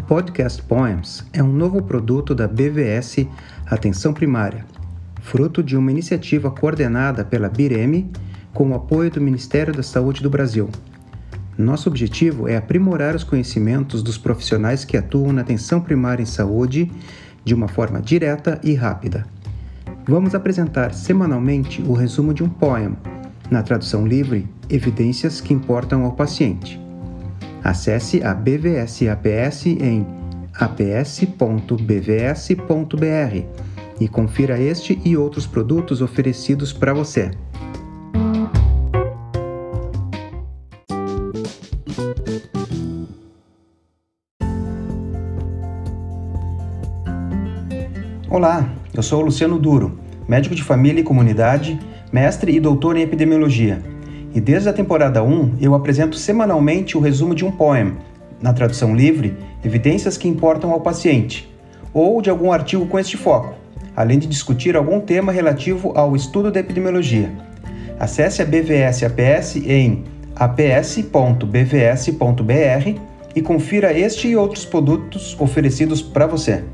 O podcast Poems é um novo produto da BVS Atenção Primária, fruto de uma iniciativa coordenada pela BIREM com o apoio do Ministério da Saúde do Brasil. Nosso objetivo é aprimorar os conhecimentos dos profissionais que atuam na atenção primária em saúde de uma forma direta e rápida. Vamos apresentar semanalmente o resumo de um poema, na tradução livre, Evidências que Importam ao Paciente. Acesse a BVS APS em aps.bvs.br e confira este e outros produtos oferecidos para você. Olá, eu sou Luciano Duro, médico de família e comunidade, mestre e doutor em epidemiologia. E desde a temporada 1 eu apresento semanalmente o resumo de um poema, na tradução livre, evidências que importam ao paciente, ou de algum artigo com este foco, além de discutir algum tema relativo ao estudo da epidemiologia. Acesse a BVS APS em aps.bvs.br e confira este e outros produtos oferecidos para você.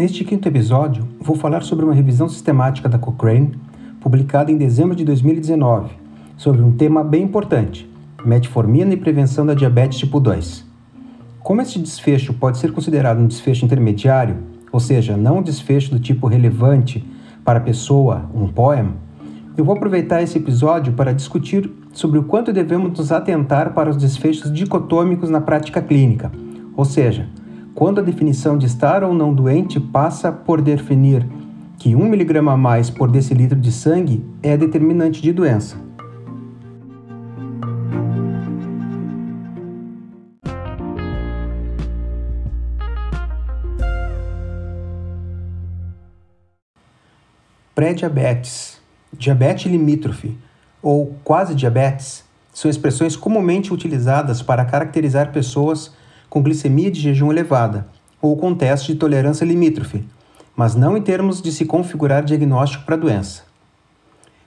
Neste quinto episódio, vou falar sobre uma revisão sistemática da Cochrane, publicada em dezembro de 2019, sobre um tema bem importante: metformina e prevenção da diabetes tipo 2. Como este desfecho pode ser considerado um desfecho intermediário, ou seja, não um desfecho do tipo relevante para a pessoa, um poema, eu vou aproveitar esse episódio para discutir sobre o quanto devemos nos atentar para os desfechos dicotômicos na prática clínica, ou seja, quando a definição de estar ou não doente passa por definir que 1 mg a mais por decilitro de sangue é determinante de doença. Pré-diabetes, diabetes limítrofe ou quase diabetes são expressões comumente utilizadas para caracterizar pessoas com glicemia de jejum elevada ou com teste de tolerância limítrofe, mas não em termos de se configurar diagnóstico para a doença.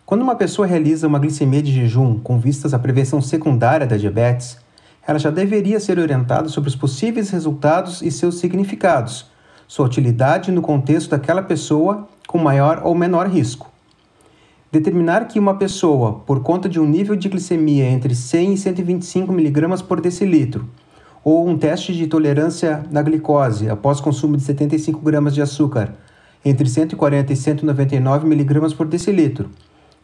Quando uma pessoa realiza uma glicemia de jejum com vistas à prevenção secundária da diabetes, ela já deveria ser orientada sobre os possíveis resultados e seus significados, sua utilidade no contexto daquela pessoa com maior ou menor risco. Determinar que uma pessoa, por conta de um nível de glicemia entre 100 e 125 mg por decilitro, ou um teste de tolerância na glicose após consumo de 75 gramas de açúcar, entre 140 e 199 mg por decilitro,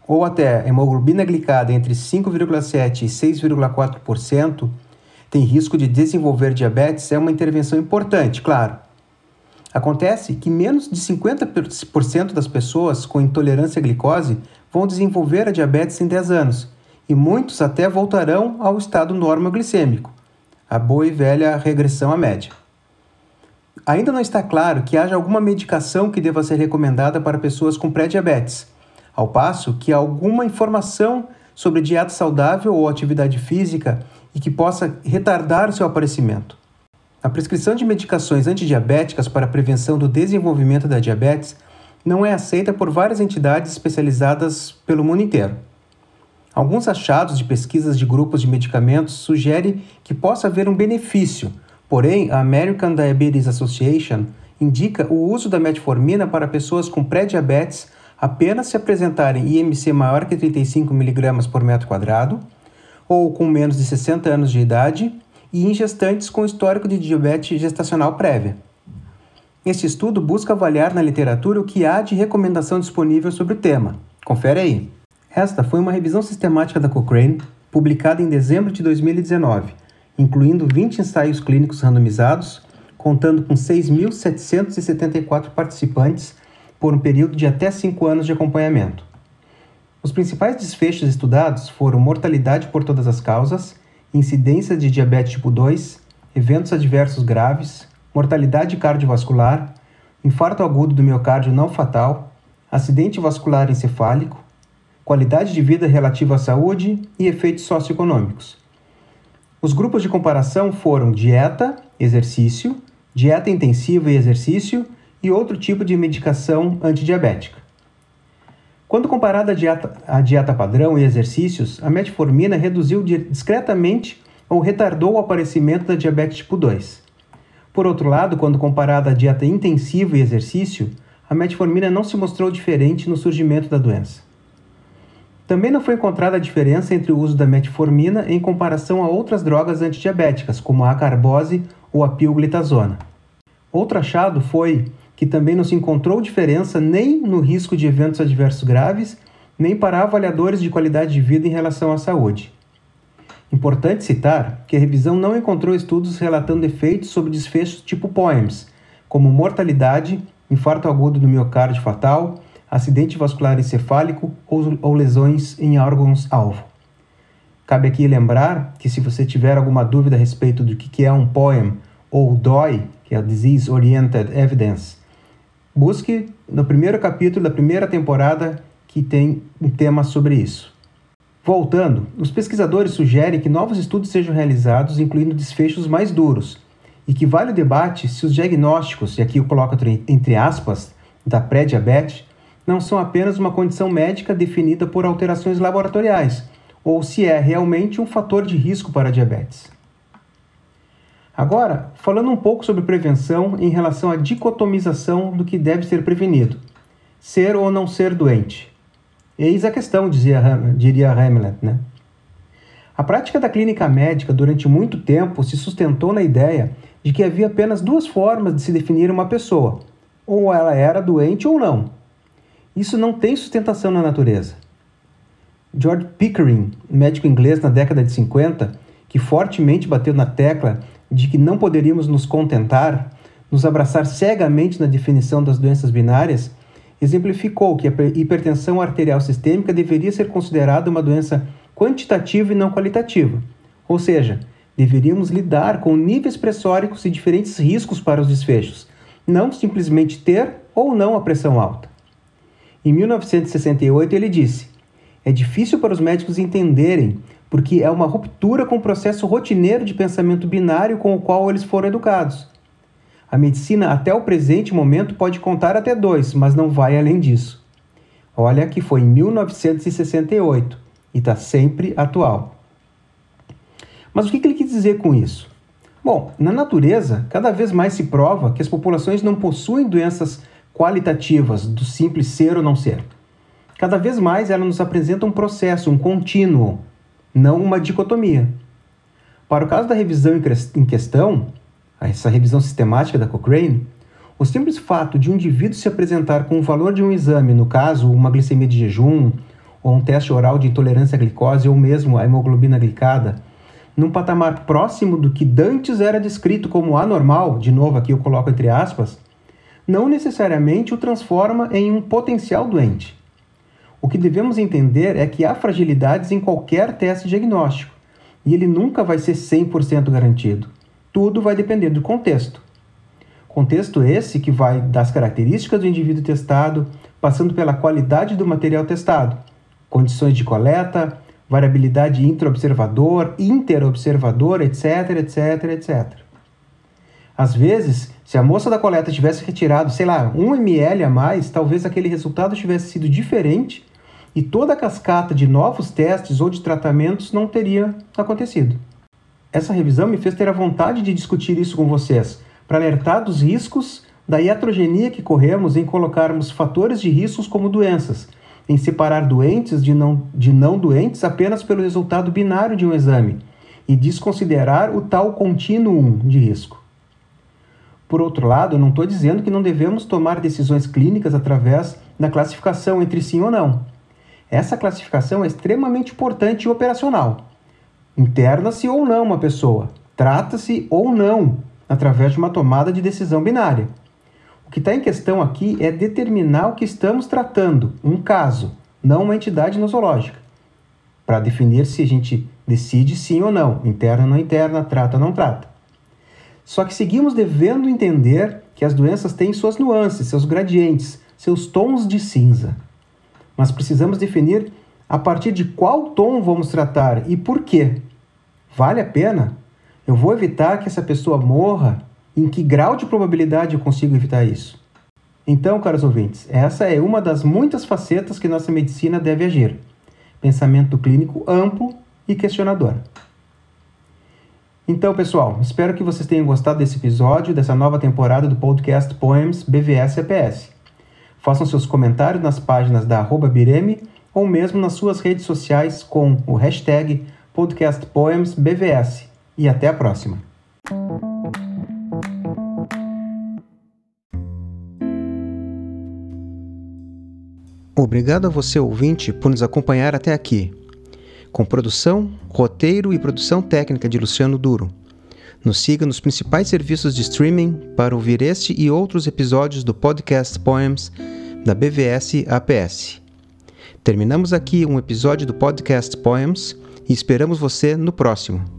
ou até hemoglobina glicada entre 5,7% e 6,4%, tem risco de desenvolver diabetes, é uma intervenção importante, claro. Acontece que menos de 50% das pessoas com intolerância à glicose vão desenvolver a diabetes em 10 anos, e muitos até voltarão ao estado normoglicêmico a boa e velha regressão à média. Ainda não está claro que haja alguma medicação que deva ser recomendada para pessoas com pré-diabetes, ao passo que alguma informação sobre dieta saudável ou atividade física e que possa retardar seu aparecimento. A prescrição de medicações antidiabéticas para a prevenção do desenvolvimento da diabetes não é aceita por várias entidades especializadas pelo mundo inteiro. Alguns achados de pesquisas de grupos de medicamentos sugerem que possa haver um benefício, porém, a American Diabetes Association indica o uso da metformina para pessoas com pré-diabetes apenas se apresentarem IMC maior que 35 mg por metro quadrado, ou com menos de 60 anos de idade, e em gestantes com histórico de diabetes gestacional prévia. Este estudo busca avaliar na literatura o que há de recomendação disponível sobre o tema. Confere aí. Esta foi uma revisão sistemática da Cochrane, publicada em dezembro de 2019, incluindo 20 ensaios clínicos randomizados, contando com 6.774 participantes por um período de até 5 anos de acompanhamento. Os principais desfechos estudados foram mortalidade por todas as causas, incidência de diabetes tipo 2, eventos adversos graves, mortalidade cardiovascular, infarto agudo do miocárdio não fatal, acidente vascular encefálico, qualidade de vida relativa à saúde e efeitos socioeconômicos. Os grupos de comparação foram dieta, exercício, dieta intensiva e exercício e outro tipo de medicação antidiabética. Quando comparada à dieta, à dieta padrão e exercícios, a metformina reduziu discretamente ou retardou o aparecimento da diabetes tipo 2. Por outro lado, quando comparada à dieta intensiva e exercício, a metformina não se mostrou diferente no surgimento da doença. Também não foi encontrada diferença entre o uso da metformina em comparação a outras drogas antidiabéticas, como a acarbose ou a pioglitazona. Outro achado foi que também não se encontrou diferença nem no risco de eventos adversos graves, nem para avaliadores de qualidade de vida em relação à saúde. Importante citar que a revisão não encontrou estudos relatando efeitos sobre desfechos tipo POEMS, como mortalidade, infarto agudo do miocárdio fatal, acidente vascular encefálico ou, ou lesões em órgãos-alvo. Cabe aqui lembrar que se você tiver alguma dúvida a respeito do que é um POEM ou DOI, que é Disease Oriented Evidence, busque no primeiro capítulo da primeira temporada que tem um tema sobre isso. Voltando, os pesquisadores sugerem que novos estudos sejam realizados, incluindo desfechos mais duros, e que vale o debate se os diagnósticos, e aqui eu coloco entre aspas, da pré-diabetes, não são apenas uma condição médica definida por alterações laboratoriais, ou se é realmente um fator de risco para diabetes. Agora, falando um pouco sobre prevenção em relação à dicotomização do que deve ser prevenido: ser ou não ser doente. Eis a questão, dizia, diria Hamlet. Né? A prática da clínica médica durante muito tempo se sustentou na ideia de que havia apenas duas formas de se definir uma pessoa: ou ela era doente ou não. Isso não tem sustentação na natureza. George Pickering, médico inglês na década de 50, que fortemente bateu na tecla de que não poderíamos nos contentar, nos abraçar cegamente na definição das doenças binárias, exemplificou que a hipertensão arterial sistêmica deveria ser considerada uma doença quantitativa e não qualitativa. Ou seja, deveríamos lidar com níveis pressóricos e diferentes riscos para os desfechos, não simplesmente ter ou não a pressão alta. Em 1968, ele disse: É difícil para os médicos entenderem porque é uma ruptura com o processo rotineiro de pensamento binário com o qual eles foram educados. A medicina, até o presente momento, pode contar até dois, mas não vai além disso. Olha que foi em 1968 e está sempre atual. Mas o que ele quis dizer com isso? Bom, na natureza, cada vez mais se prova que as populações não possuem doenças qualitativas do simples ser ou não ser. Cada vez mais elas nos apresentam um processo, um contínuo, não uma dicotomia. Para o caso da revisão em questão, essa revisão sistemática da Cochrane, o simples fato de um indivíduo se apresentar com o valor de um exame, no caso, uma glicemia de jejum, ou um teste oral de intolerância à glicose, ou mesmo a hemoglobina glicada, num patamar próximo do que dantes era descrito como anormal, de novo aqui eu coloco entre aspas, não necessariamente o transforma em um potencial doente. O que devemos entender é que há fragilidades em qualquer teste diagnóstico, e ele nunca vai ser 100% garantido. Tudo vai depender do contexto. Contexto esse que vai das características do indivíduo testado, passando pela qualidade do material testado, condições de coleta, variabilidade intraobservador, interobservador, etc, etc, etc. Às vezes, se a moça da coleta tivesse retirado, sei lá, 1 ml a mais, talvez aquele resultado tivesse sido diferente e toda a cascata de novos testes ou de tratamentos não teria acontecido. Essa revisão me fez ter a vontade de discutir isso com vocês, para alertar dos riscos da iatrogenia que corremos em colocarmos fatores de riscos como doenças, em separar doentes de não, de não doentes apenas pelo resultado binário de um exame e desconsiderar o tal contínuo de risco. Por outro lado, não estou dizendo que não devemos tomar decisões clínicas através da classificação entre sim ou não. Essa classificação é extremamente importante e operacional. Interna-se ou não uma pessoa, trata-se ou não através de uma tomada de decisão binária. O que está em questão aqui é determinar o que estamos tratando, um caso, não uma entidade nosológica, para definir se a gente decide sim ou não, interna ou não interna, trata ou não trata. Só que seguimos devendo entender que as doenças têm suas nuances, seus gradientes, seus tons de cinza mas precisamos definir a partir de qual tom vamos tratar e por quê. Vale a pena? Eu vou evitar que essa pessoa morra? Em que grau de probabilidade eu consigo evitar isso? Então, caros ouvintes, essa é uma das muitas facetas que nossa medicina deve agir. Pensamento clínico amplo e questionador. Então, pessoal, espero que vocês tenham gostado desse episódio, dessa nova temporada do podcast Poems BVS APS. Façam seus comentários nas páginas da Bireme ou mesmo nas suas redes sociais com o hashtag podcastpoemsbvs. E até a próxima! Obrigado a você, ouvinte, por nos acompanhar até aqui. Com produção, roteiro e produção técnica de Luciano Duro. Nos siga nos principais serviços de streaming para ouvir este e outros episódios do podcast Poems da BVS APS. Terminamos aqui um episódio do podcast Poems e esperamos você no próximo.